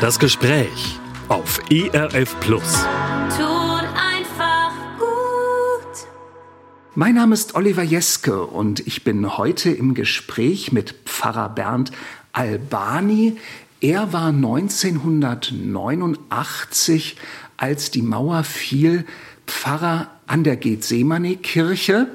Das Gespräch auf ERF Plus. Tut einfach gut. Mein Name ist Oliver Jeske und ich bin heute im Gespräch mit Pfarrer Bernd Albani. Er war 1989, als die Mauer fiel, Pfarrer an der Gethsemane-Kirche,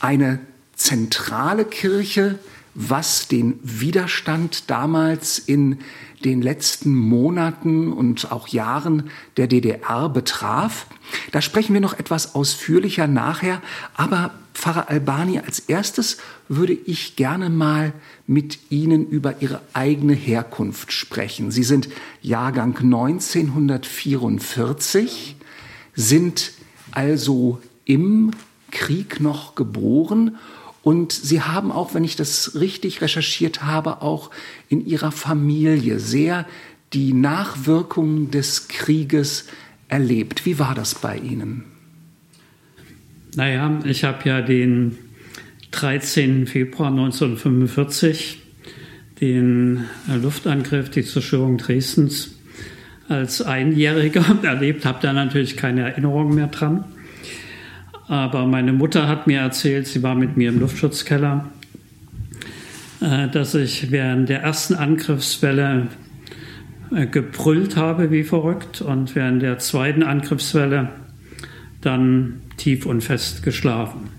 eine zentrale Kirche, was den Widerstand damals in den letzten Monaten und auch Jahren der DDR betraf. Da sprechen wir noch etwas ausführlicher nachher. Aber Pfarrer Albani, als erstes würde ich gerne mal mit Ihnen über Ihre eigene Herkunft sprechen. Sie sind Jahrgang 1944, sind also im Krieg noch geboren und Sie haben auch, wenn ich das richtig recherchiert habe, auch in Ihrer Familie sehr die Nachwirkungen des Krieges erlebt. Wie war das bei Ihnen? Naja, ich habe ja den 13. Februar 1945 den Luftangriff, die Zerstörung Dresdens als Einjähriger erlebt, habe da natürlich keine Erinnerung mehr dran. Aber meine Mutter hat mir erzählt, sie war mit mir im Luftschutzkeller, äh, dass ich während der ersten Angriffswelle äh, gebrüllt habe wie verrückt und während der zweiten Angriffswelle dann tief und fest geschlafen.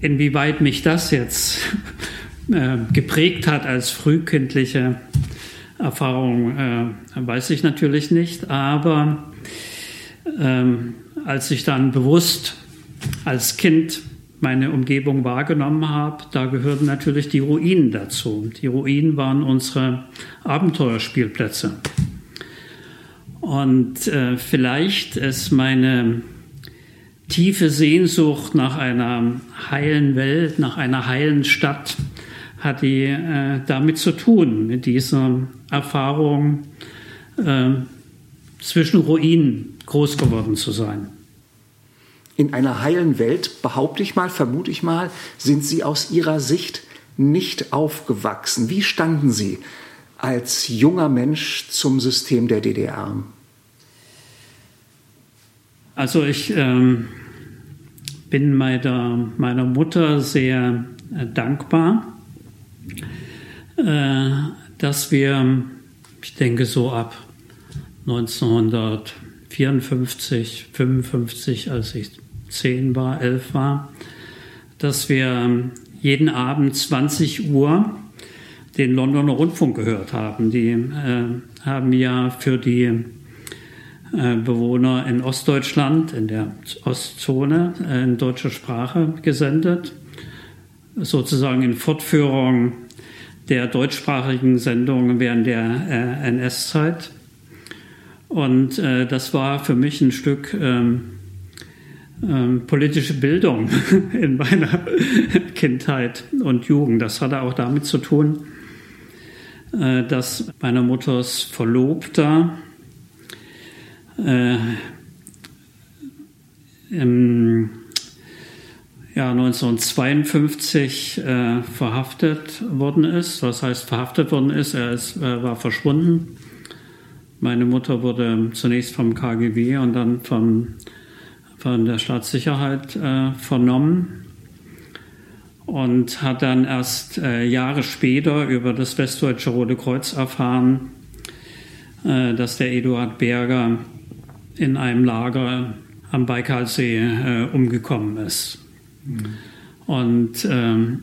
Inwieweit mich das jetzt äh, geprägt hat als frühkindliche Erfahrung, weiß ich natürlich nicht, aber ähm, als ich dann bewusst als Kind meine Umgebung wahrgenommen habe, da gehörten natürlich die Ruinen dazu. Die Ruinen waren unsere Abenteuerspielplätze. Und äh, vielleicht ist meine tiefe Sehnsucht nach einer heilen Welt, nach einer heilen Stadt, hat die äh, damit zu tun, mit dieser Erfahrung äh, zwischen Ruinen groß geworden zu sein. In einer heilen Welt, behaupte ich mal, vermute ich mal, sind Sie aus Ihrer Sicht nicht aufgewachsen. Wie standen Sie als junger Mensch zum System der DDR? Also ich ähm, bin meiner, meiner Mutter sehr äh, dankbar, äh, dass wir, ich denke so ab 1900 54, 55, als ich 10 war, 11 war, dass wir jeden Abend 20 Uhr den Londoner Rundfunk gehört haben. Die äh, haben ja für die äh, Bewohner in Ostdeutschland, in der Ostzone, äh, in deutscher Sprache gesendet, sozusagen in Fortführung der deutschsprachigen Sendungen während der äh, NS-Zeit. Und äh, das war für mich ein Stück ähm, ähm, politische Bildung in meiner Kindheit und Jugend. Das hatte auch damit zu tun, äh, dass meiner Mutters Verlobter äh, im Jahr 1952 äh, verhaftet worden ist. Was heißt verhaftet worden ist? Er ist, äh, war verschwunden meine Mutter wurde zunächst vom KGB und dann vom, von der Staatssicherheit äh, vernommen und hat dann erst äh, Jahre später über das Westdeutsche Rote Kreuz erfahren, äh, dass der Eduard Berger in einem Lager am Baikalsee äh, umgekommen ist. Mhm. Und ähm,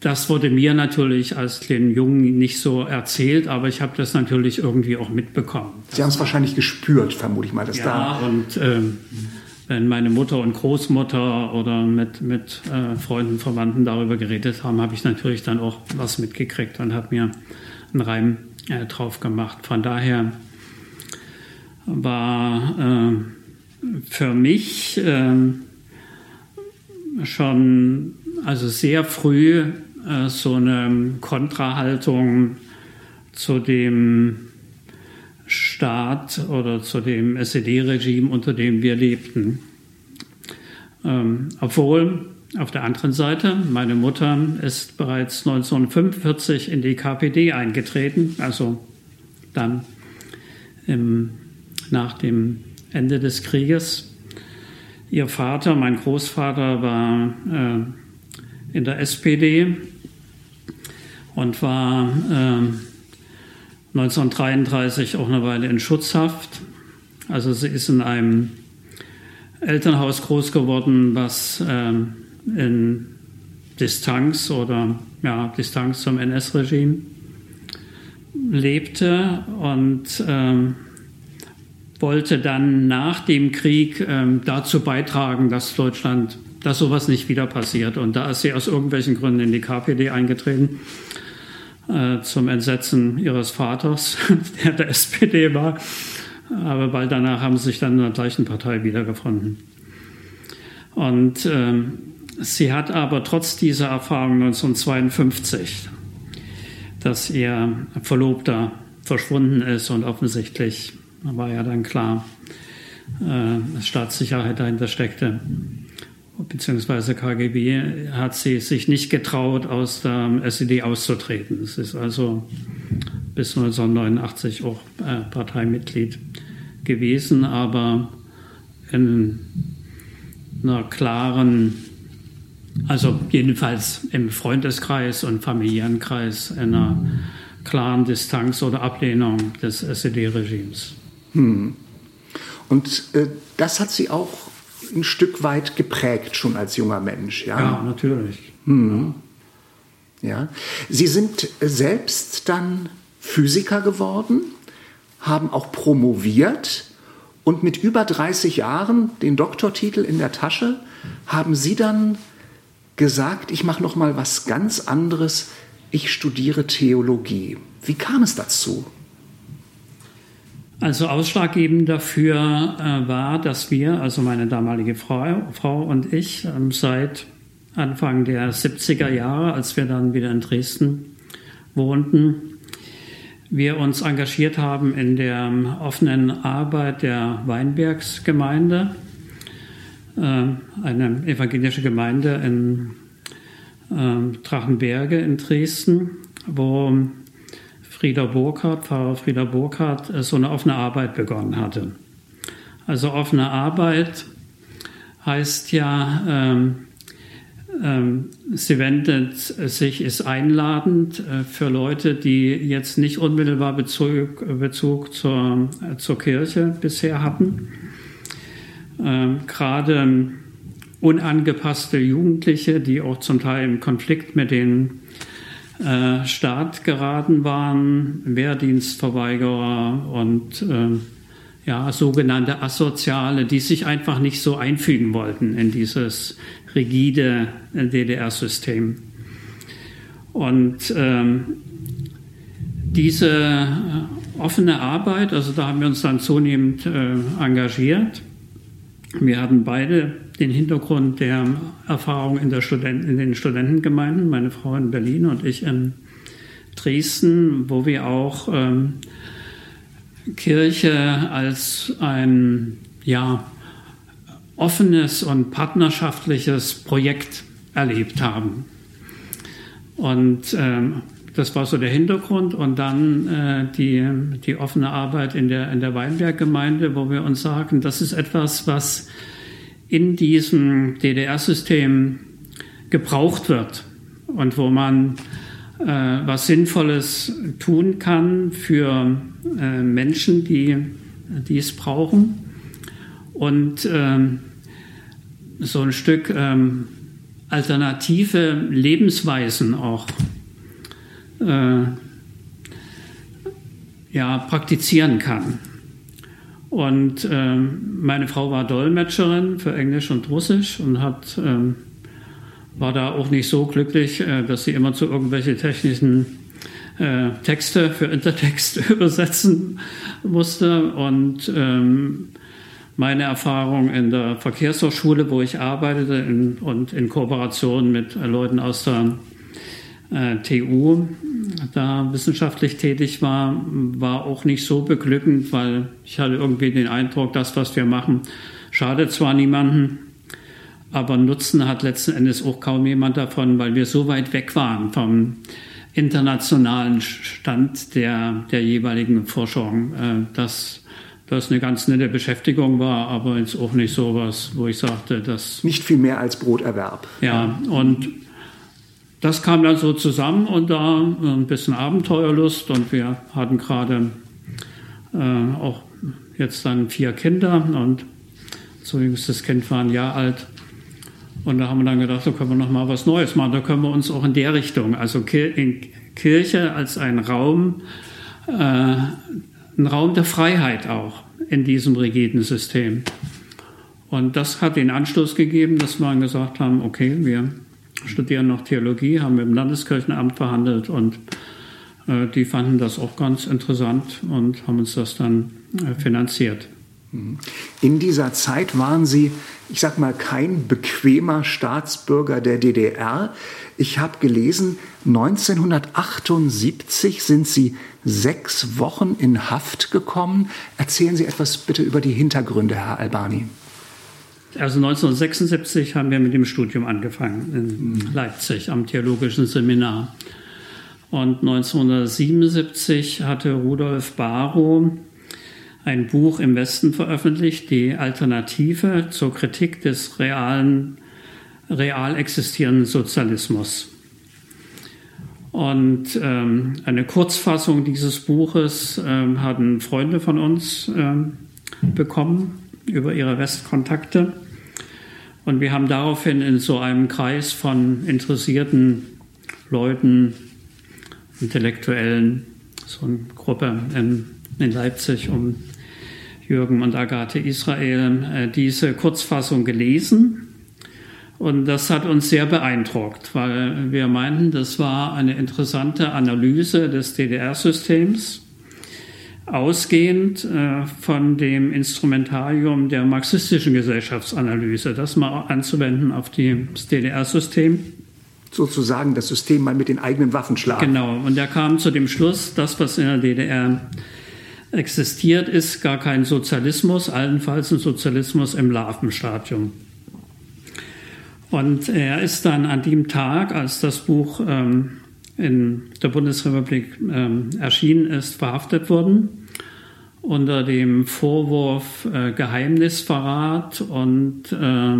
das wurde mir natürlich als kleinen Jungen nicht so erzählt, aber ich habe das natürlich irgendwie auch mitbekommen. Sie haben es wahrscheinlich gespürt, vermute ich mal, dass ja, da. und ähm, wenn meine Mutter und Großmutter oder mit, mit äh, Freunden, Verwandten darüber geredet haben, habe ich natürlich dann auch was mitgekriegt und habe mir einen Reim äh, drauf gemacht. Von daher war äh, für mich ähm, schon also sehr früh äh, so eine Kontrahaltung zu dem Staat oder zu dem SED-Regime, unter dem wir lebten. Ähm, obwohl auf der anderen Seite, meine Mutter ist bereits 1945 in die KPD eingetreten, also dann im, nach dem Ende des Krieges. Ihr Vater, mein Großvater, war äh, in der SPD und war äh, 1933 auch eine Weile in Schutzhaft. Also sie ist in einem Elternhaus groß geworden, was äh, in Distanz oder ja, Distanz zum NS-Regime lebte und ähm, wollte dann nach dem Krieg ähm, dazu beitragen, dass Deutschland, dass sowas nicht wieder passiert. Und da ist sie aus irgendwelchen Gründen in die KPD eingetreten, äh, zum Entsetzen ihres Vaters, der der SPD war. Aber bald danach haben sie sich dann in der gleichen Partei wiedergefunden. Und ähm, sie hat aber trotz dieser Erfahrung 1952, dass ihr Verlobter verschwunden ist und offensichtlich war ja dann klar, äh, dass Staatssicherheit dahinter steckte, beziehungsweise KGB, hat sie sich nicht getraut, aus der SED auszutreten. Es ist also bis 1989 auch äh, Parteimitglied gewesen, aber in einer klaren, also jedenfalls im Freundeskreis und Familienkreis einer klaren Distanz oder Ablehnung des SED-Regimes. Hm. Und äh, das hat sie auch ein Stück weit geprägt, schon als junger Mensch. Ja, ja natürlich. Hm. Ja. Sie sind selbst dann Physiker geworden, haben auch promoviert und mit über 30 Jahren den Doktortitel in der Tasche haben Sie dann gesagt, ich mache noch mal was ganz anderes. Ich studiere Theologie. Wie kam es dazu? Also ausschlaggebend dafür äh, war, dass wir, also meine damalige Frau, Frau und ich, ähm, seit Anfang der 70er Jahre, als wir dann wieder in Dresden wohnten, wir uns engagiert haben in der ähm, offenen Arbeit der Weinbergsgemeinde, äh, eine evangelische Gemeinde in äh, Drachenberge in Dresden, wo Frieder Burkhardt, Pfarrer Frieder Burkhardt, äh, so eine offene Arbeit begonnen hatte. Also offene Arbeit heißt ja, ähm, ähm, sie wendet sich, ist einladend äh, für Leute, die jetzt nicht unmittelbar Bezug, Bezug zur, äh, zur Kirche bisher hatten. Ähm, gerade unangepasste Jugendliche, die auch zum Teil im Konflikt mit den äh, Staat geraten waren, Wehrdienstverweigerer und äh, ja, sogenannte Asoziale, die sich einfach nicht so einfügen wollten in dieses rigide DDR-System. Und ähm, diese äh, offene Arbeit, also da haben wir uns dann zunehmend äh, engagiert. Wir hatten beide den Hintergrund der Erfahrung in, der Studenten, in den Studentengemeinden, meine Frau in Berlin und ich in Dresden, wo wir auch ähm, Kirche als ein ja, offenes und partnerschaftliches Projekt erlebt haben. Und ähm, das war so der Hintergrund. Und dann äh, die, die offene Arbeit in der, in der Weinberggemeinde, wo wir uns sagen, das ist etwas, was in diesem DDR-System gebraucht wird und wo man äh, was Sinnvolles tun kann für äh, Menschen, die dies brauchen. Und ähm, so ein Stück ähm, alternative Lebensweisen auch äh, ja, praktizieren kann. Und ähm, meine Frau war Dolmetscherin für Englisch und Russisch und hat, ähm, war da auch nicht so glücklich, äh, dass sie immer zu irgendwelche technischen äh, Texte für Intertext übersetzen musste. Und ähm, meine Erfahrung in der Verkehrshochschule, wo ich arbeitete in, und in Kooperation mit Leuten aus der TU da wissenschaftlich tätig war, war auch nicht so beglückend, weil ich hatte irgendwie den Eindruck, das, was wir machen, schadet zwar niemanden, aber Nutzen hat letzten Endes auch kaum jemand davon, weil wir so weit weg waren vom internationalen Stand der, der jeweiligen Forschung. Äh, dass das eine ganz nette Beschäftigung war, aber jetzt auch nicht so was, wo ich sagte, dass. Nicht viel mehr als Broterwerb. Ja, und das kam dann so zusammen und da ein bisschen Abenteuerlust und wir hatten gerade äh, auch jetzt dann vier Kinder und so jüngstes Kind war ein Jahr alt. Und da haben wir dann gedacht, da können wir noch mal was Neues machen. Da können wir uns auch in der Richtung, also Kirche als ein Raum, äh, ein Raum der Freiheit auch in diesem rigiden System. Und das hat den Anstoß gegeben, dass wir gesagt haben, okay, wir studieren noch Theologie, haben dem Landeskirchenamt verhandelt und äh, die fanden das auch ganz interessant und haben uns das dann äh, finanziert. In dieser Zeit waren Sie, ich sag mal, kein bequemer Staatsbürger der DDR. Ich habe gelesen, 1978 sind Sie sechs Wochen in Haft gekommen. Erzählen Sie etwas bitte über die Hintergründe, Herr Albani. Also 1976 haben wir mit dem Studium angefangen in mhm. Leipzig am Theologischen Seminar. Und 1977 hatte Rudolf Barrow ein Buch im Westen veröffentlicht, die Alternative zur Kritik des realen, real existierenden Sozialismus. Und ähm, eine Kurzfassung dieses Buches ähm, hatten Freunde von uns ähm, bekommen über ihre Westkontakte. Und wir haben daraufhin in so einem Kreis von interessierten Leuten, Intellektuellen, so eine Gruppe in, in Leipzig um Jürgen und Agathe Israel äh, diese Kurzfassung gelesen. Und das hat uns sehr beeindruckt, weil wir meinten, das war eine interessante Analyse des DDR-Systems, ausgehend äh, von dem Instrumentarium der marxistischen Gesellschaftsanalyse, das mal anzuwenden auf das DDR-System. Sozusagen das System mal mit den eigenen Waffen schlagen. Genau, und er kam zu dem Schluss, das, was in der DDR existiert, ist gar kein Sozialismus, allenfalls ein Sozialismus im Larvenstadium. Und er ist dann an dem Tag, als das Buch ähm, in der Bundesrepublik ähm, erschienen ist, verhaftet worden unter dem Vorwurf äh, Geheimnisverrat und äh,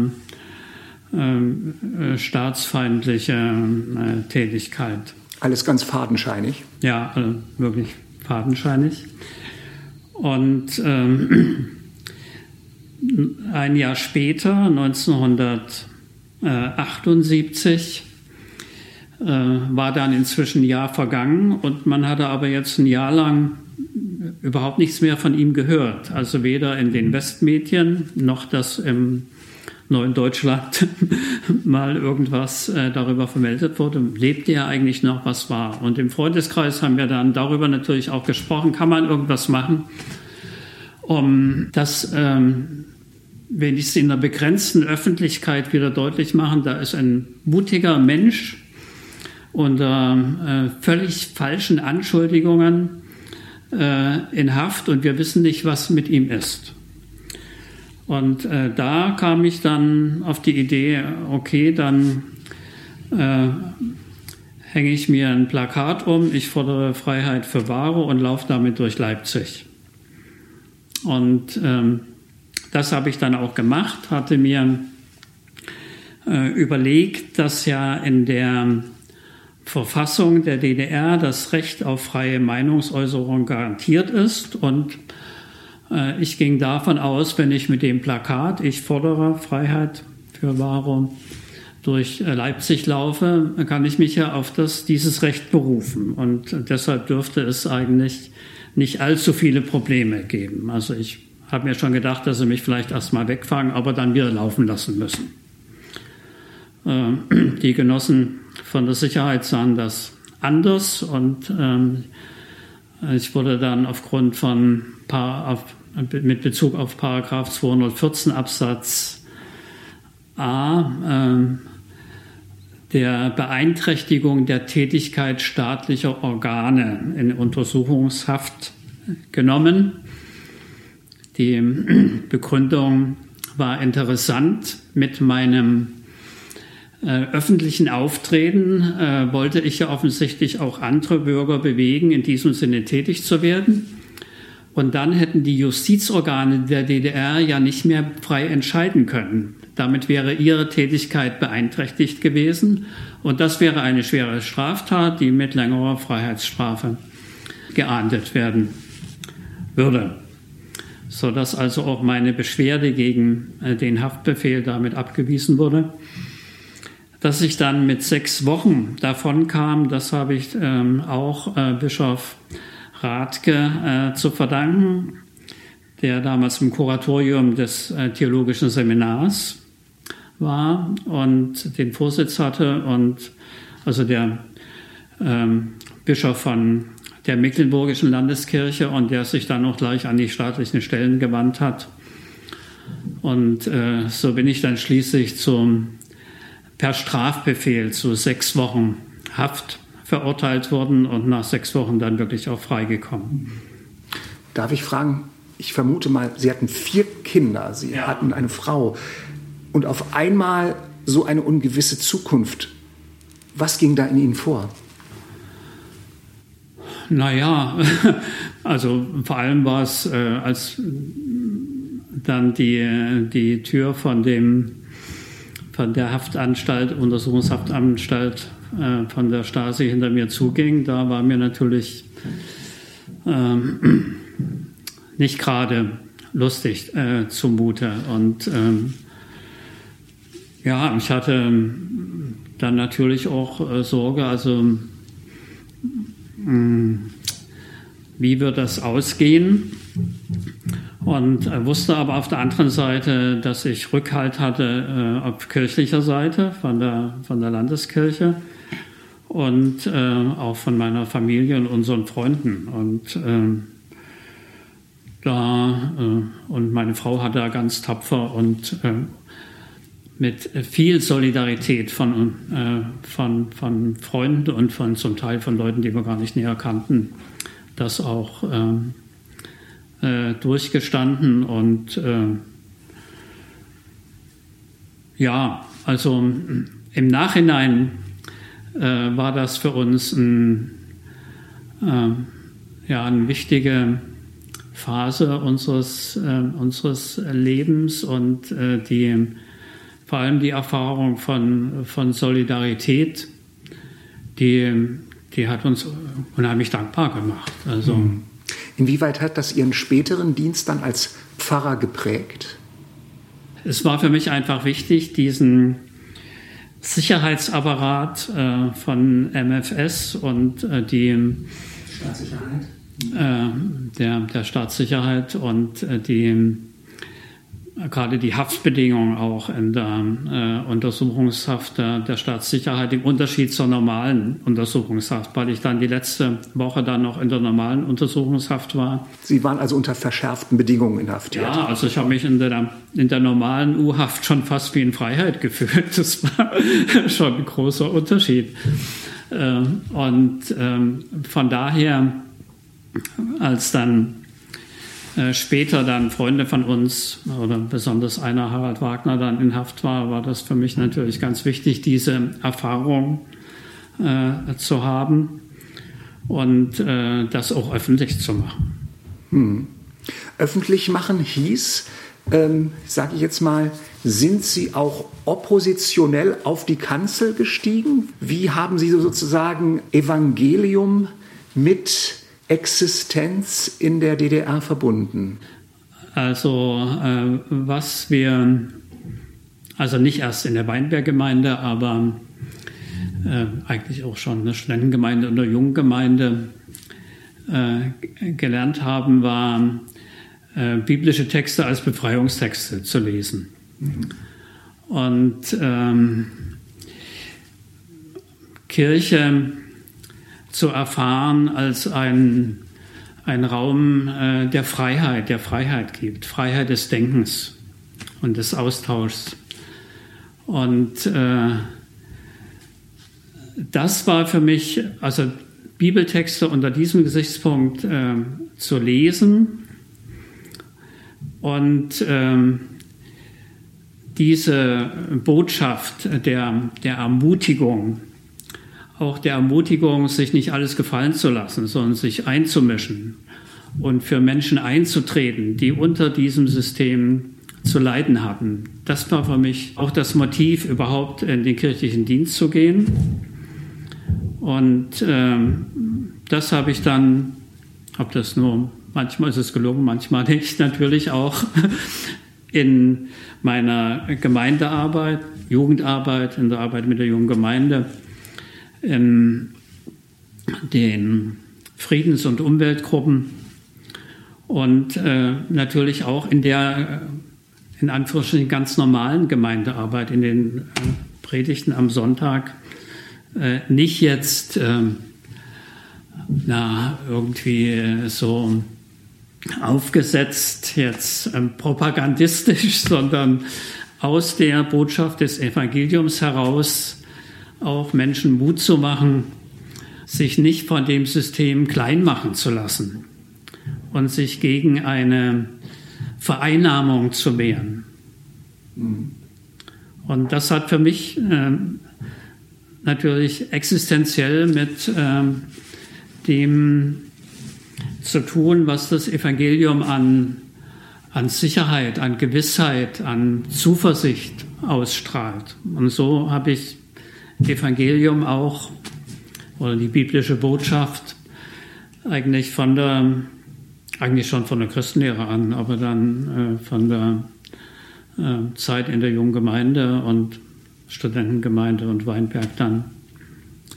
äh, staatsfeindliche äh, Tätigkeit. Alles ganz fadenscheinig. Ja, also wirklich fadenscheinig. Und ähm, ein Jahr später, 1978, äh, war dann inzwischen ein Jahr vergangen und man hatte aber jetzt ein Jahr lang überhaupt nichts mehr von ihm gehört. Also weder in den Westmedien noch dass im Neuen Deutschland mal irgendwas äh, darüber vermeldet wurde. Lebte er eigentlich noch, was war? Und im Freundeskreis haben wir dann darüber natürlich auch gesprochen, kann man irgendwas machen, um das ähm, wenigstens in der begrenzten Öffentlichkeit wieder deutlich machen, da ist ein mutiger Mensch unter äh, völlig falschen Anschuldigungen in Haft und wir wissen nicht, was mit ihm ist. Und äh, da kam ich dann auf die Idee, okay, dann äh, hänge ich mir ein Plakat um, ich fordere Freiheit für Ware und laufe damit durch Leipzig. Und ähm, das habe ich dann auch gemacht, hatte mir äh, überlegt, dass ja in der Verfassung der DDR das Recht auf freie Meinungsäußerung garantiert ist und äh, ich ging davon aus, wenn ich mit dem Plakat, ich fordere Freiheit für Wahre, durch äh, Leipzig laufe, kann ich mich ja auf das, dieses Recht berufen. Und deshalb dürfte es eigentlich nicht allzu viele Probleme geben. Also ich habe mir schon gedacht, dass sie mich vielleicht erstmal wegfangen, aber dann wieder laufen lassen müssen. Äh, die Genossen von der Sicherheit sahen das anders und ähm, ich wurde dann aufgrund von mit Bezug auf Paragraph 214 Absatz A äh, der Beeinträchtigung der Tätigkeit staatlicher Organe in Untersuchungshaft genommen. Die Begründung war interessant mit meinem äh, öffentlichen Auftreten äh, wollte ich ja offensichtlich auch andere Bürger bewegen, in diesem Sinne tätig zu werden. Und dann hätten die Justizorgane der DDR ja nicht mehr frei entscheiden können. Damit wäre ihre Tätigkeit beeinträchtigt gewesen. Und das wäre eine schwere Straftat, die mit längerer Freiheitsstrafe geahndet werden würde. Sodass also auch meine Beschwerde gegen äh, den Haftbefehl damit abgewiesen wurde. Dass ich dann mit sechs Wochen davon kam, das habe ich ähm, auch äh, Bischof Rathke äh, zu verdanken, der damals im Kuratorium des äh, Theologischen Seminars war und den Vorsitz hatte und also der ähm, Bischof von der Mecklenburgischen Landeskirche und der sich dann auch gleich an die staatlichen Stellen gewandt hat. Und äh, so bin ich dann schließlich zum per Strafbefehl zu sechs Wochen Haft verurteilt worden und nach sechs Wochen dann wirklich auch freigekommen. Darf ich fragen, ich vermute mal, Sie hatten vier Kinder, Sie ja. hatten eine Frau und auf einmal so eine ungewisse Zukunft. Was ging da in Ihnen vor? Naja, also vor allem war es, äh, als dann die, die Tür von dem von der Haftanstalt, Untersuchungshaftanstalt äh, von der Stasi hinter mir zuging, da war mir natürlich ähm, nicht gerade lustig äh, zumute. Und ähm, ja, ich hatte dann natürlich auch äh, Sorge, also mh, mm, wie wird das ausgehen? Und äh, wusste aber auf der anderen Seite, dass ich Rückhalt hatte äh, auf kirchlicher Seite von der, von der Landeskirche und äh, auch von meiner Familie und unseren Freunden. Und äh, da und meine Frau hat da ganz tapfer und äh, mit viel Solidarität von, äh, von, von Freunden und von zum Teil von Leuten, die wir gar nicht näher kannten, das auch ähm, äh, durchgestanden und ja, also im Nachhinein äh, war das für uns ein, äh, ja, eine wichtige Phase unseres, äh, unseres Lebens und äh, die, vor allem die Erfahrung von, von Solidarität, die, die hat uns unheimlich dankbar gemacht. Also, hm. Inwieweit hat das Ihren späteren Dienst dann als Pfarrer geprägt? Es war für mich einfach wichtig, diesen Sicherheitsapparat äh, von MFS und äh, die Staatssicherheit. Äh, der, der Staatssicherheit und äh, die gerade die Haftbedingungen auch in der äh, Untersuchungshaft der, der, Staatssicherheit im Unterschied zur normalen Untersuchungshaft, weil ich dann die letzte Woche dann noch in der normalen Untersuchungshaft war. Sie waren also unter verschärften Bedingungen inhaftiert? Ja, also ich habe mich in der, in der normalen U-Haft schon fast wie in Freiheit gefühlt. Das war schon ein großer Unterschied. Äh, und ähm, von daher, als dann später dann Freunde von uns oder besonders einer Harald Wagner dann in Haft war, war das für mich natürlich ganz wichtig, diese Erfahrung äh, zu haben und äh, das auch öffentlich zu machen. Hm. Öffentlich machen hieß, ähm, sage ich jetzt mal, sind Sie auch oppositionell auf die Kanzel gestiegen? Wie haben Sie sozusagen Evangelium mit Existenz in der DDR verbunden? Also äh, was wir, also nicht erst in der Weinberggemeinde, aber äh, eigentlich auch schon in der Studentengemeinde und der Junggemeinde äh, gelernt haben, war äh, biblische Texte als Befreiungstexte zu lesen. Mhm. Und ähm, Kirche zu erfahren als ein, ein Raum äh, der Freiheit, der Freiheit gibt, Freiheit des Denkens und des Austauschs. Und äh, das war für mich, also Bibeltexte unter diesem Gesichtspunkt äh, zu lesen und ähm, diese Botschaft der, der Ermutigung, auch der Ermutigung, sich nicht alles gefallen zu lassen, sondern sich einzumischen und für Menschen einzutreten, die unter diesem System zu leiden hatten. Das war für mich auch das Motiv, überhaupt in den kirchlichen Dienst zu gehen. Und ähm, das habe ich dann, habe das nur, manchmal ist es gelungen, manchmal nicht, natürlich auch in meiner Gemeindearbeit, Jugendarbeit, in der Arbeit mit der jungen Gemeinde, in den Friedens- und Umweltgruppen und äh, natürlich auch in der, äh, in Anführungsstrichen, ganz normalen Gemeindearbeit, in den äh, Predigten am Sonntag. Äh, nicht jetzt, äh, na, irgendwie so aufgesetzt, jetzt ähm, propagandistisch, sondern aus der Botschaft des Evangeliums heraus auch Menschen Mut zu machen, sich nicht von dem System klein machen zu lassen und sich gegen eine Vereinnahmung zu wehren. Und das hat für mich äh, natürlich existenziell mit äh, dem zu tun, was das Evangelium an, an Sicherheit, an Gewissheit, an Zuversicht ausstrahlt. Und so habe ich Evangelium auch oder die biblische Botschaft eigentlich von der eigentlich schon von der Christenlehre an, aber dann äh, von der äh, Zeit in der jungen Gemeinde und Studentengemeinde und Weinberg dann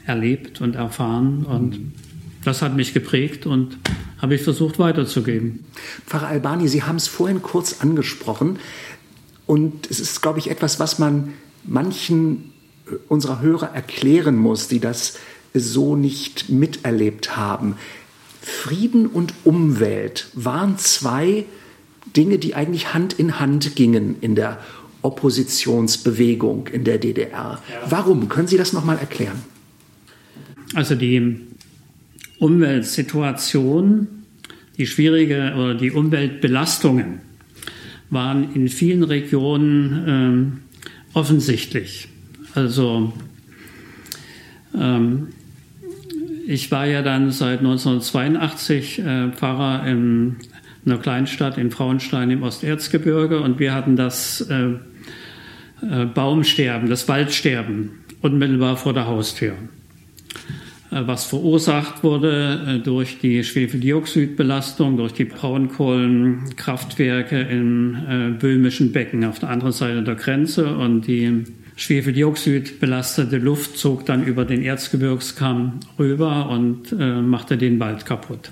erlebt und erfahren. Und mhm. das hat mich geprägt und habe ich versucht weiterzugeben. Pfarrer Albani, Sie haben es vorhin kurz angesprochen. Und es ist, glaube ich, etwas, was man manchen unserer Hörer erklären muss, die das so nicht miterlebt haben. Frieden und Umwelt waren zwei Dinge, die eigentlich Hand in Hand gingen in der Oppositionsbewegung in der DDR. Ja. Warum? Können Sie das nochmal erklären? Also die Umweltsituation, die schwierige oder die Umweltbelastungen waren in vielen Regionen äh, offensichtlich. Also ähm, ich war ja dann seit 1982 äh, Pfarrer in einer Kleinstadt in Frauenstein im Osterzgebirge und wir hatten das äh, äh, Baumsterben, das Waldsterben unmittelbar vor der Haustür, äh, was verursacht wurde äh, durch die Schwefeldioxidbelastung, durch die Braunkohlenkraftwerke im böhmischen Becken auf der anderen Seite der Grenze und die Schwefeldioxid belastete Luft zog dann über den Erzgebirgskamm rüber und äh, machte den Wald kaputt.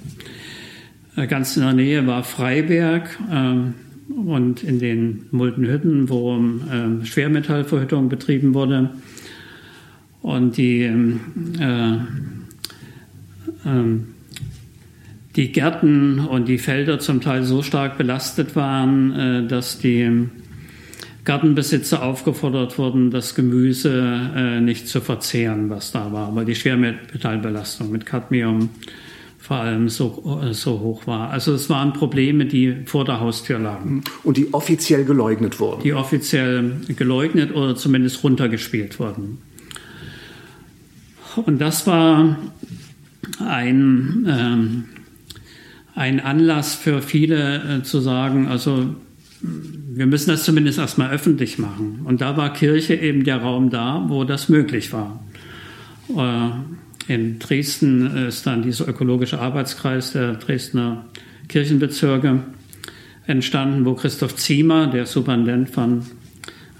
Äh, ganz in der Nähe war Freiberg äh, und in den Muldenhütten, wo ähm, Schwermetallverhüttung betrieben wurde. Und die, ähm, äh, ähm, die Gärten und die Felder zum Teil so stark belastet waren, äh, dass die Gartenbesitzer aufgefordert wurden, das Gemüse äh, nicht zu verzehren, was da war, weil die Schwermetallbelastung mit Cadmium vor allem so, äh, so hoch war. Also es waren Probleme, die vor der Haustür lagen. Und die offiziell geleugnet wurden. Die offiziell geleugnet oder zumindest runtergespielt wurden. Und das war ein, ähm, ein Anlass für viele äh, zu sagen, also wir müssen das zumindest erstmal öffentlich machen. Und da war Kirche eben der Raum da, wo das möglich war. Äh, in Dresden ist dann dieser ökologische Arbeitskreis der Dresdner Kirchenbezirke entstanden, wo Christoph Ziemer, der Superintendent von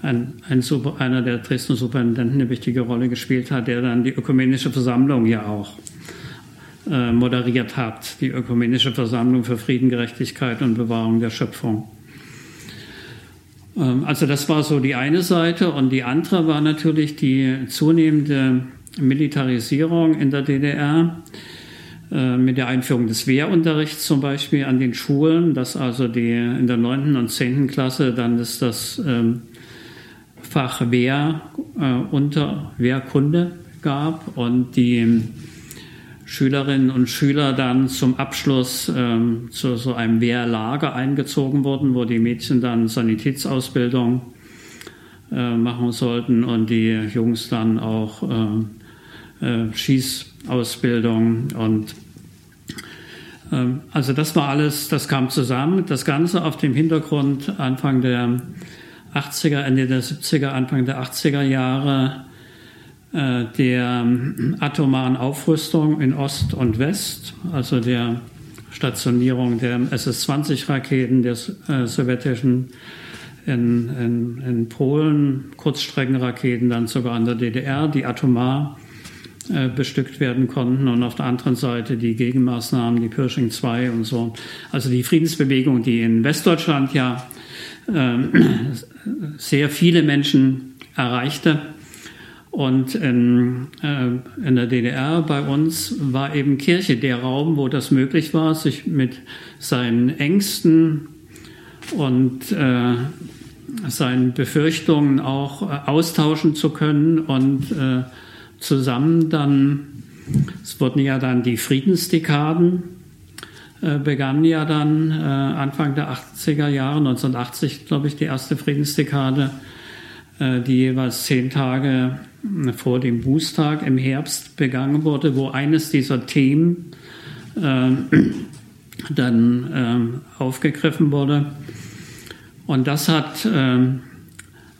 ein, ein einer der Dresdner Superintendenten, eine wichtige Rolle gespielt hat, der dann die ökumenische Versammlung ja auch äh, moderiert hat, die ökumenische Versammlung für Frieden, Gerechtigkeit und Bewahrung der Schöpfung. Ähm, also das war so die eine Seite und die andere war natürlich die zunehmende Militarisierung in der DDR äh, mit der Einführung des Wehrunterrichts zum Beispiel an den Schulen, dass also die in der 9. und 10. Klasse dann ist das ähm, Fach Wehr äh, unter Wehrkunde gab und die Schülerinnen und Schüler dann zum Abschluss ähm, zu so einem Wehrlager eingezogen wurden, wo die Mädchen dann Sanitätsausbildung äh, machen sollten und die Jungs dann auch äh, äh, Schießausbildung und ähm, also das war alles, das kam zusammen. Das Ganze auf dem Hintergrund Anfang der 80er, Ende der 70er, Anfang der 80er Jahre der ähm, atomaren Aufrüstung in Ost und West, also der Stationierung der SS-20-Raketen der äh, sowjetischen in, in, in, Polen, Kurzstreckenraketen dann sogar in der DDR, die atomar äh, bestückt werden konnten und auf der anderen Seite die Gegenmaßnahmen, die Pershing 2 und so. Also die Friedensbewegung, die in Westdeutschland ja äh, sehr viele Menschen erreichte. Und in, äh, in, der DDR bei uns war eben Kirche der Raum, wo das möglich war, sich mit seinen Ängsten und äh, seinen Befürchtungen auch äh, austauschen zu können und äh, zusammen dann, es wurden ja dann die Friedensdekaden, äh, begannen ja dann äh, Anfang der 80er Jahre, 1980 glaube ich, die erste Friedensdekade, die jeweils zehn Tage äh, vor dem Bußtag im Herbst begangen wurde, wo eines dieser Themen äh, dann äh, aufgegriffen wurde. Und das hat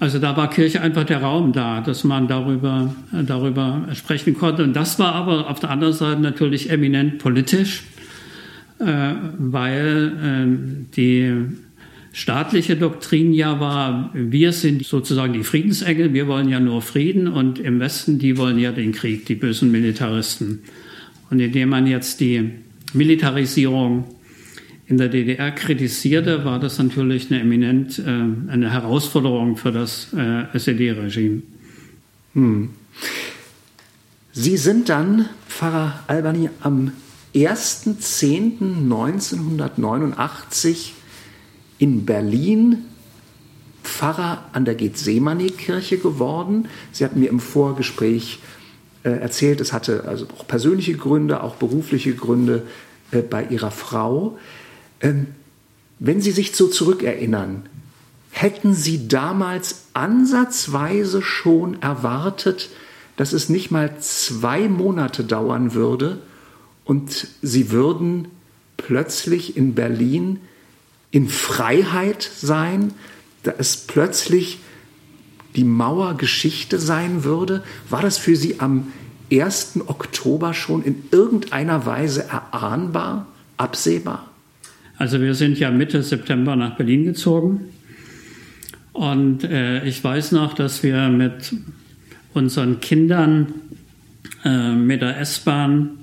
also da war Kirche einfach der Raum da, dass man darüber, darüber sprechen konnte. Und das war aber auf der anderen Seite natürlich eminent politisch, äh, weil äh, die staatliche Doktrin ja war, wir sind sozusagen die Friedensengel, wir wollen ja nur Frieden und im Westen, die wollen ja den Krieg, die bösen Militaristen. Und indem man jetzt die Militarisierung in der DDR kritisierte, war das natürlich eine eminent äh, eine Herausforderung für das äh, SED-Regime. Hm. Sie sind dann, Pfarrer Albani, am 1.10.1989 in Berlin Pfarrer an der Gethsemane-Kirche geworden. Sie hatten mir im Vorgespräch äh, erzählt, es hatte also auch persönliche Gründe, auch berufliche Gründe äh, bei Ihrer Frau. Ähm, wenn Sie sich so zurückerinnern, hätten Sie damals ansatzweise schon erwartet, dass es nicht mal zwei Monate dauern würde und Sie würden plötzlich in Berlin in Freiheit sein, da es plötzlich die Mauergeschichte sein würde? War das für Sie am 1. Oktober schon in irgendeiner Weise erahnbar, absehbar? Also wir sind ja Mitte September nach Berlin gezogen. Und äh, ich weiß noch, dass wir mit unseren Kindern äh, mit der S-Bahn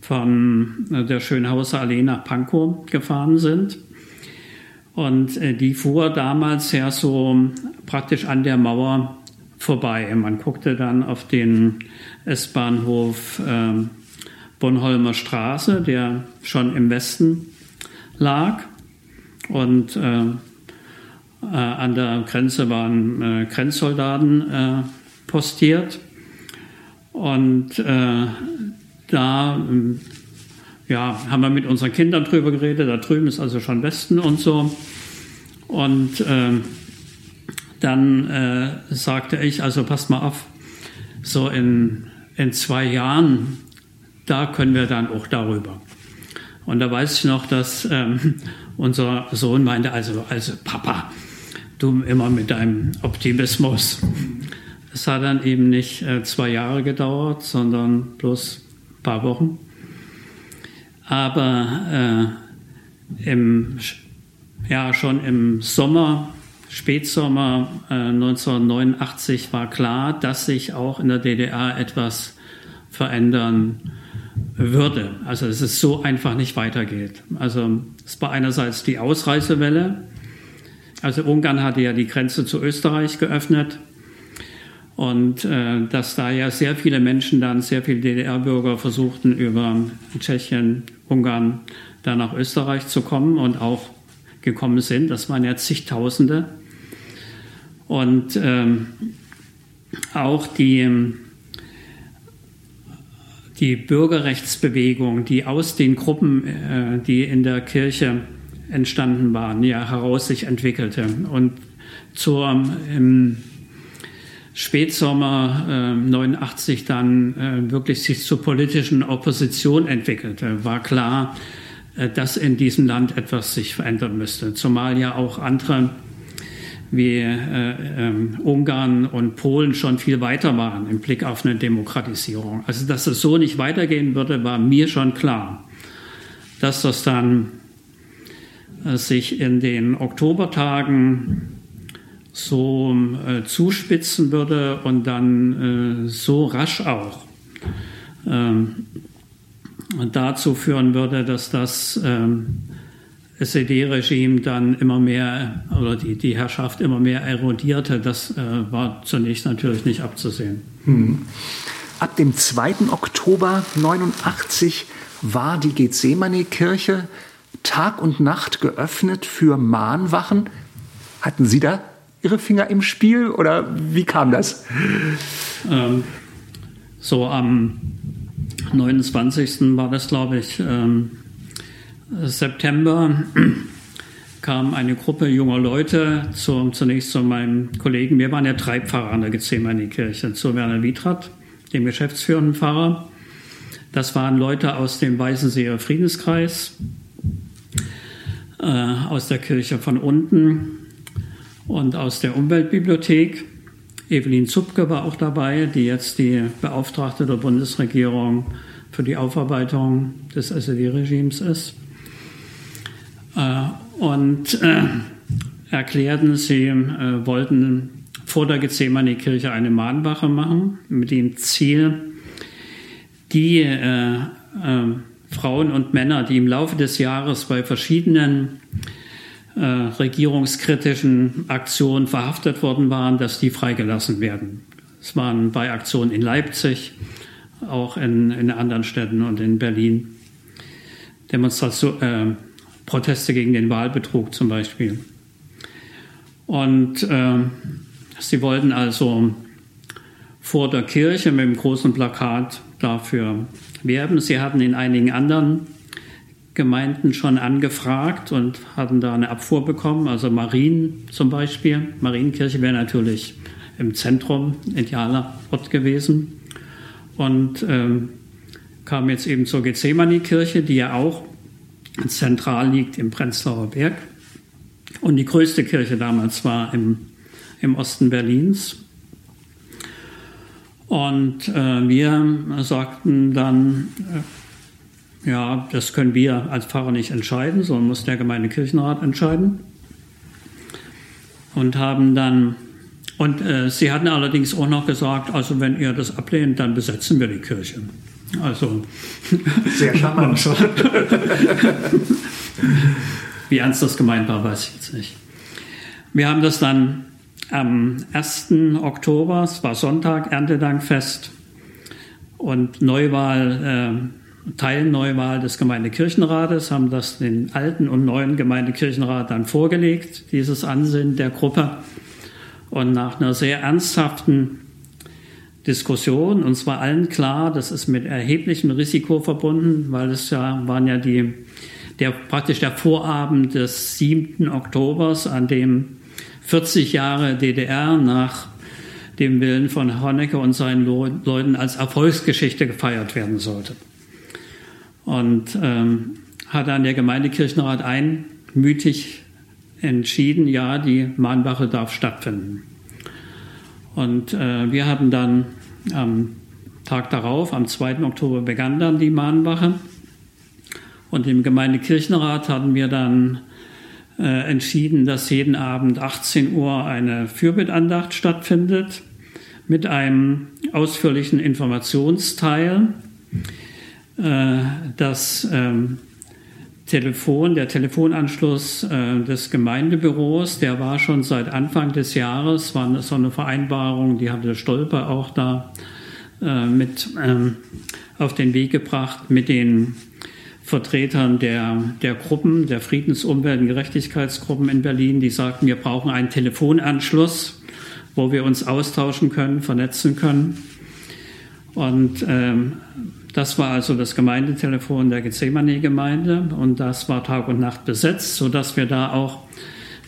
von äh, der Schönhauser Allee nach Pankow gefahren sind. Und äh, die fuhr damals ja so praktisch an der Mauer vorbei. Man guckte dann auf den S-Bahnhof äh, Bonholmer Straße, der schon im Westen lag. Und äh, äh, an der Grenze waren äh, Grenzsoldaten äh, postiert. Und da ähm, ja, haben wir mit unseren Kindern drüber geredet. Da drüben ist also schon Westen und so. Und äh, dann sagte ich, also passt mal auf, so in, in zwei Jahren, da können wir dann auch darüber. Und da weiß ich noch, dass ähm, unser Sohn meinte, also, also Papa, du immer mit deinem Optimismus. Es hat dann eben nicht äh, zwei Jahre gedauert, sondern bloß ein paar Wochen. Aber äh, im, ja, schon im Sommer, Spätsommer äh, 1989 war klar, dass sich auch in der DDR etwas verändern würde. Also dass es so einfach nicht weitergeht. Also es war einerseits die Ausreißewelle. Also Ungarn hatte ja die Grenze zu Österreich geöffnet. Und äh, dass da ja sehr viele Menschen dann, sehr viele DDR-Bürger versuchten, über Tschechien, Ungarn, dann nach Österreich zu kommen und auch gekommen sind. Das waren ja zigtausende. Und ähm, auch die die Bürgerrechtsbewegung, die aus den Gruppen, äh, die in der Kirche entstanden waren, ja heraus sich entwickelte und zur, im, Spätsommer äh, 89 dann äh, wirklich sich zur politischen Opposition entwickelte, war klar, äh, dass in diesem Land etwas sich verändern müsste. Zumal ja auch andere wie äh, ähm, Ungarn und Polen schon viel weiter waren im Blick auf eine Demokratisierung. Also dass es so nicht weitergehen würde, war mir schon klar. Dass das dann äh, sich in den Oktobertagen so äh, zuspitzen würde und dann äh, so rasch auch ähm, dazu führen würde, dass das ähm, SED-Regime dann immer mehr oder die, die Herrschaft immer mehr erodierte, das äh, war zunächst natürlich nicht abzusehen. Hm. Ab dem 2. Oktober 89 war die Gethsemane-Kirche Tag und Nacht geöffnet für Mahnwachen. Hatten Sie da Ihre Finger im Spiel oder wie kam das? Ähm, so am 29. war das, glaube ich, ähm, September kam eine Gruppe junger Leute zu, zunächst zu meinem Kollegen. Wir waren ja drei Pfarrer an der Gethsemane-Kirche, zu Werner Wietrat, dem geschäftsführenden Pfarrer. Das waren Leute aus dem Weißenseer Friedenskreis, äh, aus der Kirche von unten, und aus der Umweltbibliothek. Evelyn Zupke war auch dabei, die jetzt die Beauftragte der Bundesregierung für die Aufarbeitung des SED-Regimes ist. Äh, und äh, erklärten, sie äh, wollten vor der Gethsemane-Kirche eine Mahnwache machen, mit dem Ziel, die äh, äh, Frauen und Männer, die im Laufe des Jahres bei verschiedenen äh, regierungskritischen Aktionen verhaftet worden waren, dass die freigelassen werden. Es waren bei Aktionen in Leipzig, auch in, in anderen Städten und in Berlin. Demonstration, äh, Proteste gegen den Wahlbetrug zum Beispiel. Und äh, sie wollten also vor der Kirche mit dem großen Plakat dafür werben. Sie hatten in einigen anderen Gemeinden schon angefragt und hatten da eine Abfuhr bekommen. Also Marien zum Beispiel. Marienkirche wäre natürlich im Zentrum idealer Ort gewesen. Und ähm, kam jetzt eben zur Gethsemane-Kirche, die ja auch zentral liegt im Prenzlauer Berg. Und die größte Kirche damals war im, im Osten Berlins. Und äh, wir sagten dann, äh, ja, das können wir als Pfarrer nicht entscheiden, sondern muss der Gemeindekirchenrat entscheiden. Und haben dann, und äh, sie hatten allerdings auch noch gesagt, also wenn ihr das ablehnt, dann besetzen wir die Kirche. Also. Sehr charmant. Wie ernst das gemeint war, weiß ich jetzt nicht. Wir haben das dann am 1. Oktober, es war Sonntag, Erntedankfest und Neuwahl. Äh, Teilneuwahl des Gemeindekirchenrates, haben das den alten und neuen Gemeindekirchenrat dann vorgelegt, dieses Ansinnen der Gruppe. Und nach einer sehr ernsthaften Diskussion, und zwar allen klar, das ist mit erheblichem Risiko verbunden, weil es ja waren ja die, der, praktisch der Vorabend des 7. Oktobers, an dem 40 Jahre DDR nach dem Willen von Honecker und seinen Leuten als Erfolgsgeschichte gefeiert werden sollte und ähm, hat dann der Gemeindekirchenrat einmütig entschieden, ja, die Mahnwache darf stattfinden. Und äh, wir hatten dann am Tag darauf, am 2. Oktober, begann dann die Mahnwache. Und im Gemeindekirchenrat hatten wir dann äh, entschieden, dass jeden Abend 18 Uhr eine Fürbittandacht stattfindet mit einem ausführlichen Informationsteil äh, das ähm, Telefon, der Telefonanschluss äh, des Gemeindebüros, der war schon seit Anfang des Jahres, war so eine Vereinbarung, die hatte Stolper auch da äh, mit ähm, auf den Weg gebracht mit den Vertretern der, der Gruppen, der Friedens-, Umwelt- und Gerechtigkeitsgruppen in Berlin, die sagten, wir brauchen einen Telefonanschluss, wo wir uns austauschen können, vernetzen können. Und ähm, das war also das Gemeindetelefon der Gethsemane-Gemeinde und das war Tag und Nacht besetzt, sodass wir da auch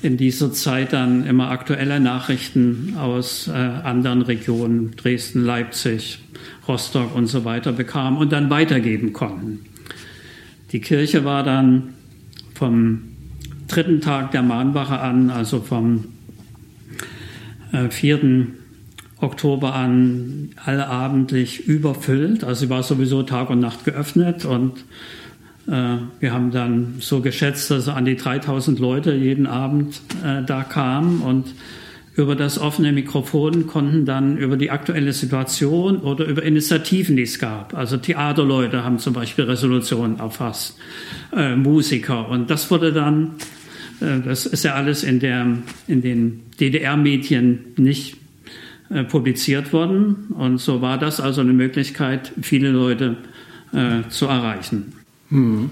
in dieser Zeit dann immer aktuelle Nachrichten aus äh, anderen Regionen, Dresden, Leipzig, Rostock und so weiter bekamen und dann weitergeben konnten. Die Kirche war dann vom dritten Tag der Mahnwache an, also vom äh, 4. Oktober an allabendlich überfüllt. Also sie war sowieso Tag und Nacht geöffnet und äh, wir haben dann so geschätzt, dass an die 3000 Leute jeden Abend äh, da kamen und über das offene Mikrofon konnten dann über die aktuelle Situation oder über Initiativen, die es gab. Also Theaterleute haben zum Beispiel Resolutionen erfasst, äh, Musiker. Und das wurde dann, äh, das ist ja alles in, der, in den DDR-Medien nicht äh, publiziert worden. Und so war das also eine Möglichkeit, viele Leute äh, zu erreichen. Hm.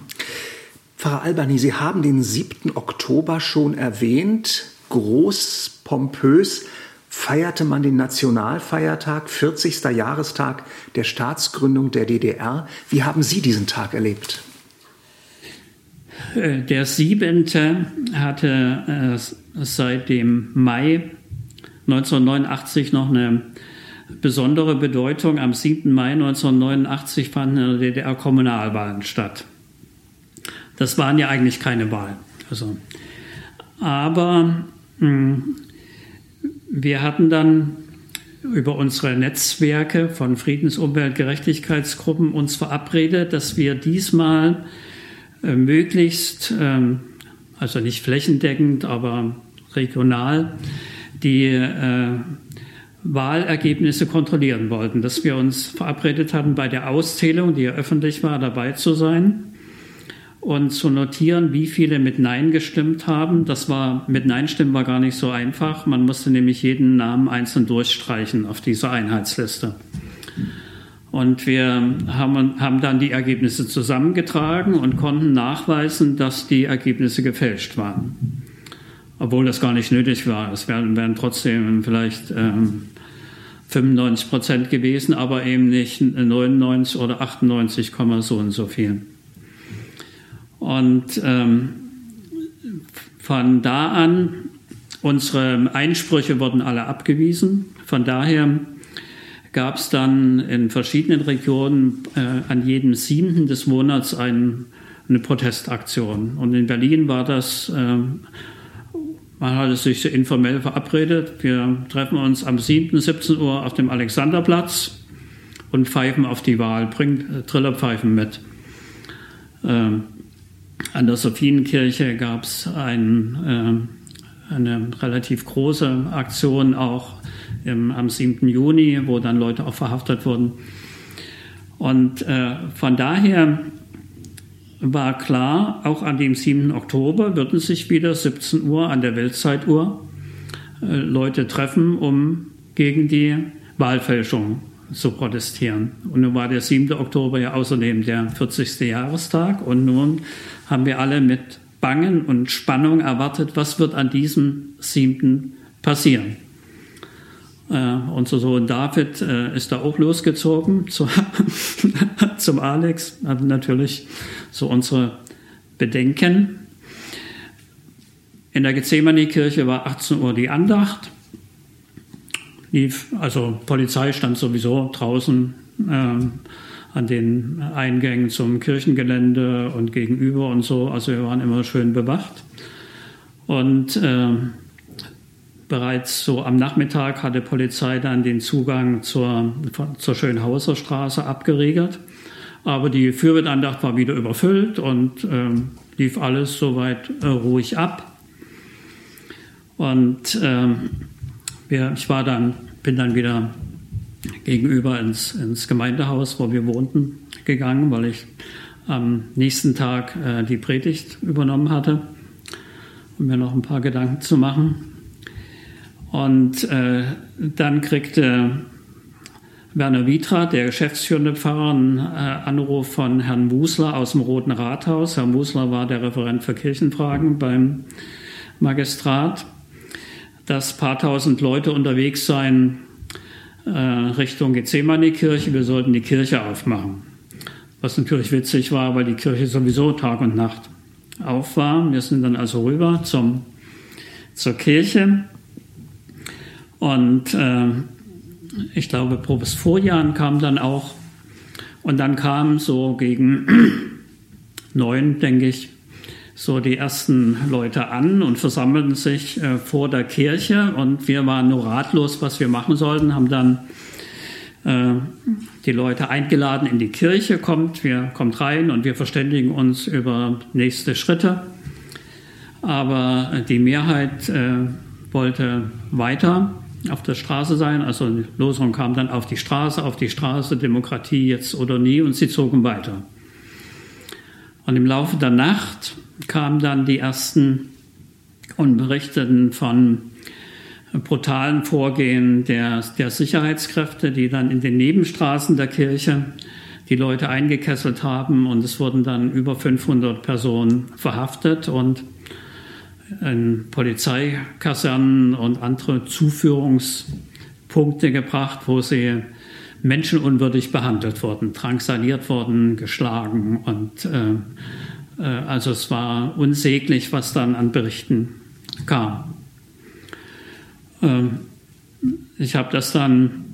Pfarrer Albani, Sie haben den 7. Oktober schon erwähnt. Groß, pompös feierte man den Nationalfeiertag, 40. Jahrestag der Staatsgründung der DDR. Wie haben Sie diesen Tag erlebt? Äh, der 7. hatte äh, seit dem Mai 1989 noch eine besondere Bedeutung. Am 7. Mai 1989 fanden in der DDR Kommunalwahlen statt. Das waren ja eigentlich keine Wahlen. Also, aber mh, hm, wir hatten dann über unsere Netzwerke von Friedens-, Umwelt-, Gerechtigkeitsgruppen uns verabredet, dass wir diesmal äh, möglichst, ähm, also nicht flächendeckend, aber regional, die äh, Wahlergebnisse kontrollieren wollten, dass wir uns verabredet hatten, bei der Auszählung, die ja öffentlich war, dabei zu sein und zu notieren, wie viele mit Nein gestimmt haben. Das war mit Nein stimmen war gar nicht so einfach. Man musste nämlich jeden Namen einzeln durchstreichen auf dieser Einheitsliste. Und wir haben, haben dann die Ergebnisse zusammengetragen und konnten nachweisen, dass die Ergebnisse gefälscht waren. Obwohl das gar nicht nötig war. Es wären, wären trotzdem vielleicht ähm, 95 Prozent gewesen, aber eben nicht 99 oder 98, so und so viel. Und ähm, von da an, unsere Einsprüche wurden alle abgewiesen. Von daher gab es dann in verschiedenen Regionen äh, an jedem siebten des Monats ein, eine Protestaktion. Und in Berlin war das äh, man hatte sich so informell verabredet. Wir treffen uns am 7. 17 Uhr auf dem Alexanderplatz und pfeifen auf die Wahl. Bringt äh, Trillerpfeifen mit. Ähm, an der Sophienkirche gab es ein, äh, eine relativ große Aktion auch im, am 7. Juni, wo dann Leute auch verhaftet wurden. Und äh, von daher war klar, auch an dem 7. Oktober würden sich wieder 17 Uhr an der Weltzeituhr äh, Leute treffen, um gegen die Wahlfälschung zu protestieren. Und nun war der 7. Oktober ja außerdem der 40. Jahrestag und nun haben wir alle mit Bangen und Spannung erwartet, was wird an diesem 7. passieren. Äh, unser Sohn David äh, ist da auch losgezogen zu, zum Alex, hat natürlich so unsere Bedenken. In der Gethsemane-Kirche war 18 Uhr die Andacht. Lief, also Polizei stand sowieso draußen äh, an den Eingängen zum Kirchengelände und gegenüber und so. Also wir waren immer schön bewacht. Und äh, bereits so am Nachmittag hatte Polizei dann den Zugang zur, zur Schönhauser Straße abgeriegelt. Aber die Fürbitandacht war wieder überfüllt und ähm, lief alles soweit äh, ruhig ab. Und ähm, wir, ich war dann, bin dann wieder gegenüber ins, ins Gemeindehaus, wo wir wohnten, gegangen, weil ich am nächsten Tag äh, die Predigt übernommen hatte, um mir noch ein paar Gedanken zu machen. Und äh, dann kriegte Werner Witra, der geschäftsführende Pfarrer, einen äh, Anruf von Herrn Musler aus dem Roten Rathaus. Herr Musler war der Referent für Kirchenfragen beim Magistrat, dass ein paar tausend Leute unterwegs seien äh, Richtung Gethsemane-Kirche. Wir sollten die Kirche aufmachen. Was natürlich witzig war, weil die Kirche sowieso Tag und Nacht auf war. Wir sind dann also rüber zum zur Kirche. Und äh, ich glaube, Probes Vorjahren kam dann auch. Und dann kam so gegen neun, denke ich, so die ersten Leute an und versammelten sich äh, vor der Kirche. Und wir waren nur ratlos, was wir machen sollten, haben dann äh, die Leute eingeladen in die Kirche, kommt, wir kommt rein und wir verständigen uns über nächste Schritte. Aber die Mehrheit äh, wollte weiter auf der Straße sein. Also die Losung kam dann auf die Straße, auf die Straße, Demokratie jetzt oder nie und sie zogen weiter. Und im Laufe der Nacht kamen dann die ersten und berichteten von brutalen Vorgehen der, der Sicherheitskräfte, die dann in den Nebenstraßen der Kirche die Leute eingekesselt haben und es wurden dann über 500 Personen verhaftet und in Polizeikasernen und andere Zuführungspunkte gebracht, wo sie menschenunwürdig behandelt wurden, drangsaliert wurden, geschlagen und äh, äh, also es war unsäglich, was dann an Berichten kam. Ähm, ich habe das dann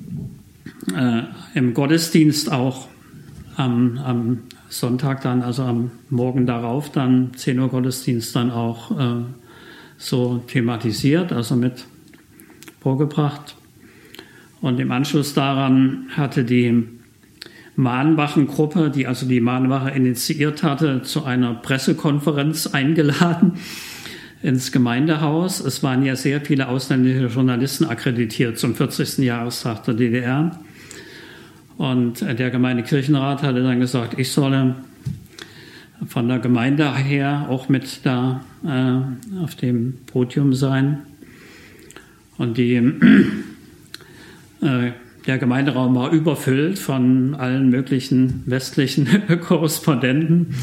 äh, im Gottesdienst auch am, am, Sonntag dann, also am Morgen darauf, dann 10 Uhr Gottesdienst dann auch äh, so thematisiert, also mit vorgebracht. Und im Anschluss daran hatte die Mahnwachengruppe, die also die Mahnwache initiiert hatte, zu einer Pressekonferenz eingeladen ins Gemeindehaus. Es waren ja sehr viele ausländische Journalisten akkreditiert zum 40. Jahrestag der DDR. Und der Gemeindekirchenrat hatte dann gesagt, ich solle von der Gemeinde her auch mit da äh, auf dem Podium sein. Und die, äh, der Gemeinderaum war überfüllt von allen möglichen westlichen Korrespondenten.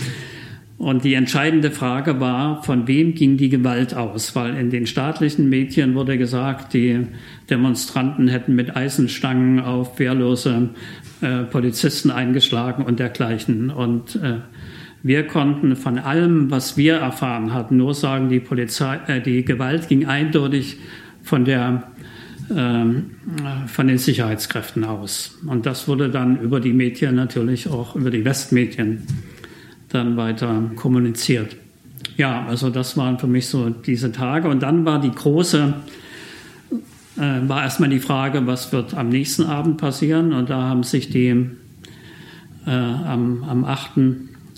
Und die entscheidende Frage war, von wem ging die Gewalt aus? Weil in den staatlichen Medien wurde gesagt, die Demonstranten hätten mit Eisenstangen auf wehrlose äh, Polizisten eingeschlagen und dergleichen. Und äh, wir konnten von allem, was wir erfahren hatten, nur sagen, die Polizei, äh, die Gewalt ging eindeutig von der ähm, von den Sicherheitskräften aus. Und das wurde dann über die Medien natürlich auch über die Westmedien dann weiter kommuniziert. Ja, also das waren für mich so diese Tage. Und dann war die große, äh, war erstmal die Frage, was wird am nächsten Abend passieren? Und da haben sich die äh, am, am 8.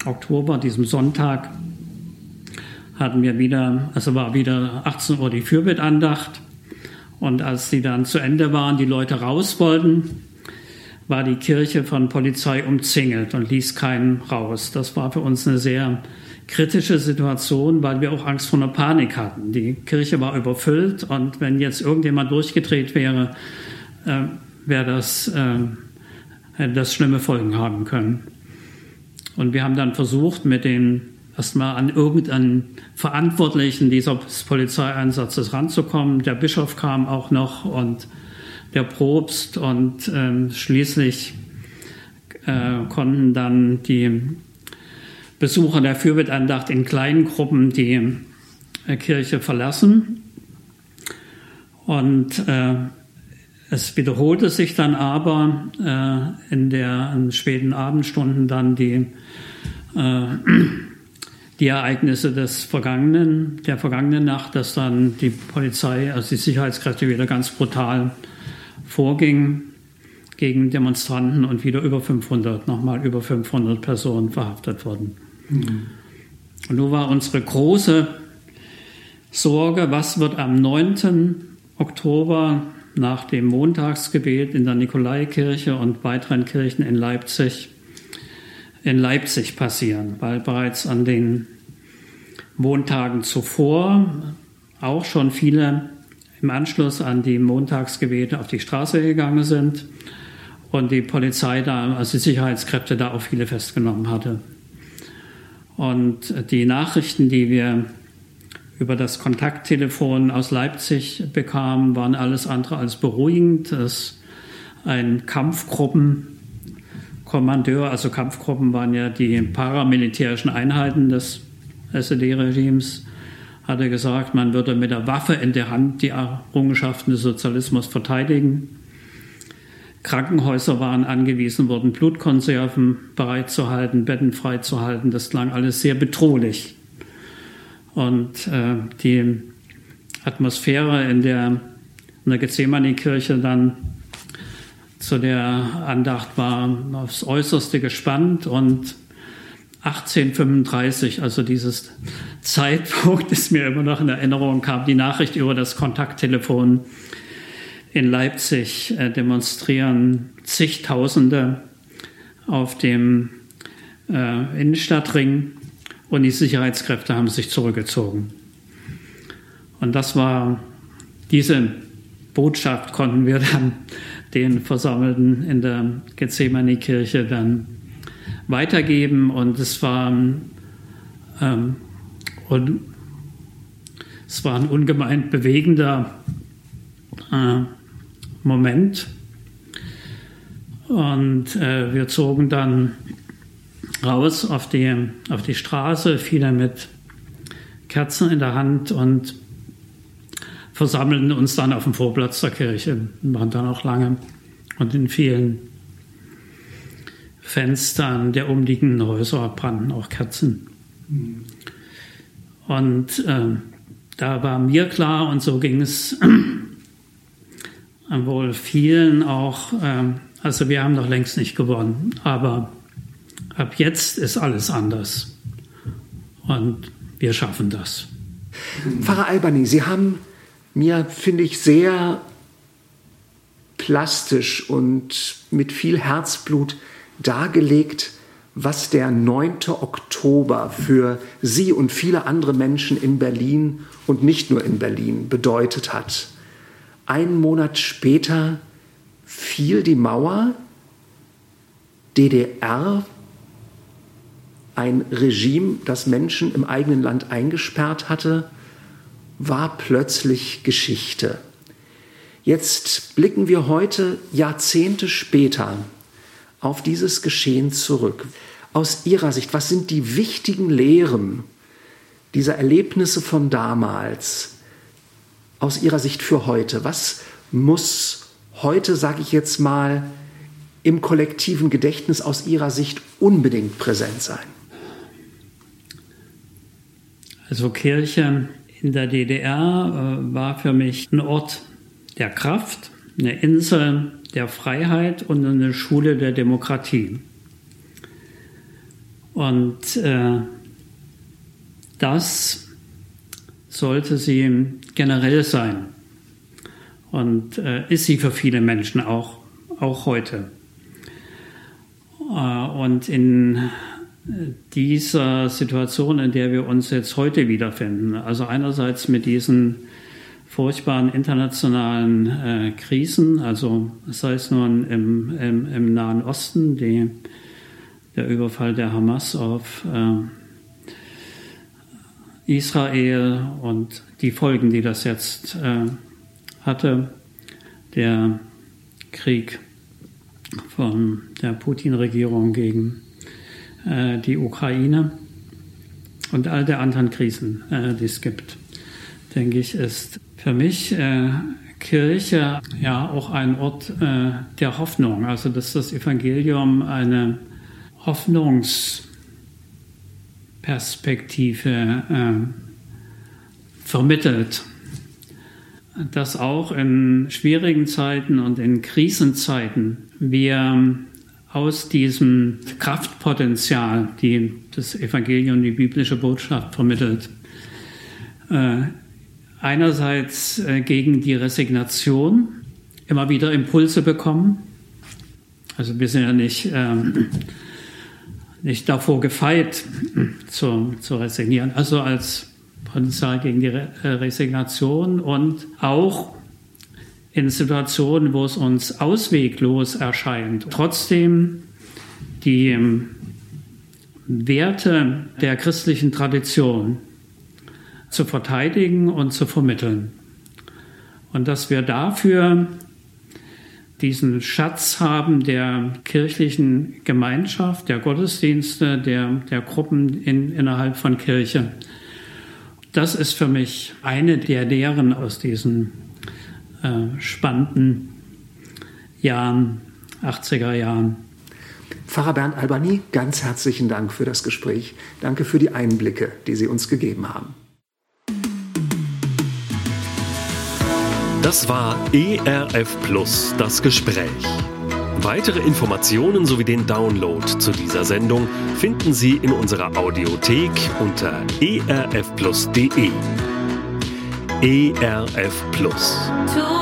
Oktober, diesem Sonntag, hatten wir wieder, also war wieder 18 Uhr die Fürbittandacht. Und als sie dann zu Ende waren, die Leute raus wollten, war die Kirche von Polizei umzingelt und ließ keinen raus. Das war für uns eine sehr kritische Situation, weil wir auch Angst vor einer Panik hatten. Die Kirche war überfüllt und wenn jetzt irgendjemand durchgedreht wäre, äh, wäre das, äh, hätte das schlimme Folgen haben können. Und wir haben dann versucht, mit den erstmal an irgendeinen Verantwortlichen dieses Polizeieinsatzes ranzukommen. Der Bischof kam auch noch und der Probst und ähm, schließlich äh, konnten dann die Besucher der Fürbittandacht in kleinen Gruppen die äh, Kirche verlassen. Und äh, es wiederholte sich dann aber äh, in der in späten Abendstunden dann die, äh, die Ereignisse des vergangenen, der vergangenen Nacht, dass dann die Polizei, also die Sicherheitskräfte wieder ganz brutal vorging gegen Demonstranten und wieder über 500, nochmal über 500 Personen verhaftet wurden. Mhm. Und nun war unsere große Sorge, was wird am 9. Oktober nach dem Montagsgebet in der Nikolaikirche und weiteren Kirchen in Leipzig in Leipzig passieren, weil bereits an den Montagen zuvor auch schon viele im Anschluss an die Montagsgebete auf die Straße gegangen sind und die Polizei da, also die Sicherheitskräfte da auch viele festgenommen hatte. Und die Nachrichten, die wir über das Kontakttelefon aus Leipzig bekamen, waren alles andere als beruhigend. dass ein Kampfgruppenkommandeur, also Kampfgruppen waren ja die paramilitärischen Einheiten des SED-Regimes, hat er gesagt, man würde mit der Waffe in der Hand die Errungenschaften des Sozialismus verteidigen. Krankenhäuser waren angewiesen worden, Blutkonserven bereitzuhalten, Betten freizuhalten. Das klang alles sehr bedrohlich. Und äh, die Atmosphäre in der, in der Gethsemane-Kirche dann zu der Andacht war aufs Äußerste gespannt und 1835, also dieses Zeitpunkt ist mir immer noch in Erinnerung, kam die Nachricht über das Kontakttelefon in Leipzig äh, demonstrieren zigtausende auf dem äh, Innenstadtring und die Sicherheitskräfte haben sich zurückgezogen. Und das war diese Botschaft konnten wir dann den Versammelten in der Gethsemane-Kirche dann weitergeben und es war, ähm, und es war ein ungemein bewegender äh, Moment. Und äh, wir zogen dann raus auf die, auf die Straße, viele mit Kerzen in der Hand und versammelten uns dann auf dem Vorplatz der Kirche, waren dann auch lange und in vielen Fenstern der umliegenden Häuser brannten auch Kerzen. Und äh, da war mir klar, und so ging es wohl vielen auch, äh, also wir haben noch längst nicht gewonnen, aber ab jetzt ist alles anders. Und wir schaffen das. Pfarrer Albani, Sie haben mir, finde ich, sehr plastisch und mit viel Herzblut dargelegt, was der 9. Oktober für Sie und viele andere Menschen in Berlin und nicht nur in Berlin bedeutet hat. Einen Monat später fiel die Mauer, DDR, ein Regime, das Menschen im eigenen Land eingesperrt hatte, war plötzlich Geschichte. Jetzt blicken wir heute Jahrzehnte später auf dieses Geschehen zurück. Aus Ihrer Sicht, was sind die wichtigen Lehren dieser Erlebnisse von damals aus Ihrer Sicht für heute? Was muss heute, sage ich jetzt mal, im kollektiven Gedächtnis aus Ihrer Sicht unbedingt präsent sein? Also Kirche in der DDR äh, war für mich ein Ort der Kraft, eine Insel der Freiheit und eine Schule der Demokratie. Und äh, das sollte sie generell sein. Und äh, ist sie für viele Menschen auch, auch heute. Äh, und in dieser Situation, in der wir uns jetzt heute wiederfinden, also einerseits mit diesen furchtbaren internationalen äh, Krisen, also sei es nun im, im, im Nahen Osten, die, der Überfall der Hamas auf äh, Israel und die Folgen, die das jetzt äh, hatte, der Krieg von der Putin-Regierung gegen äh, die Ukraine und all der anderen Krisen, äh, die es gibt, denke ich, ist für mich äh, Kirche ja auch ein Ort äh, der Hoffnung. Also dass das Evangelium eine Hoffnungsperspektive äh, vermittelt. Dass auch in schwierigen Zeiten und in Krisenzeiten wir aus diesem Kraftpotenzial, die das Evangelium, die biblische Botschaft vermittelt, äh, einerseits äh, gegen die Resignation immer wieder Impulse bekommen. Also wir sind ja nicht, ähm, nicht davor gefeit zu, zu resignieren. Also als Potenzial gegen die Re äh, Resignation und auch in Situationen, wo es uns ausweglos erscheint, trotzdem die ähm, Werte der christlichen Tradition zu verteidigen und zu vermitteln. Und dass wir dafür diesen Schatz haben der kirchlichen Gemeinschaft, der Gottesdienste, der, der Gruppen in, innerhalb von Kirche. das ist für mich eine der Lehren aus diesen äh, spannenden Jahren, 80er Jahren. Pfarrer Bernd Albani, ganz herzlichen Dank für das Gespräch. Danke für die Einblicke, die Sie uns gegeben haben. Das war ERF Plus, das Gespräch. Weitere Informationen sowie den Download zu dieser Sendung finden Sie in unserer Audiothek unter erfplus.de. ERF Plus.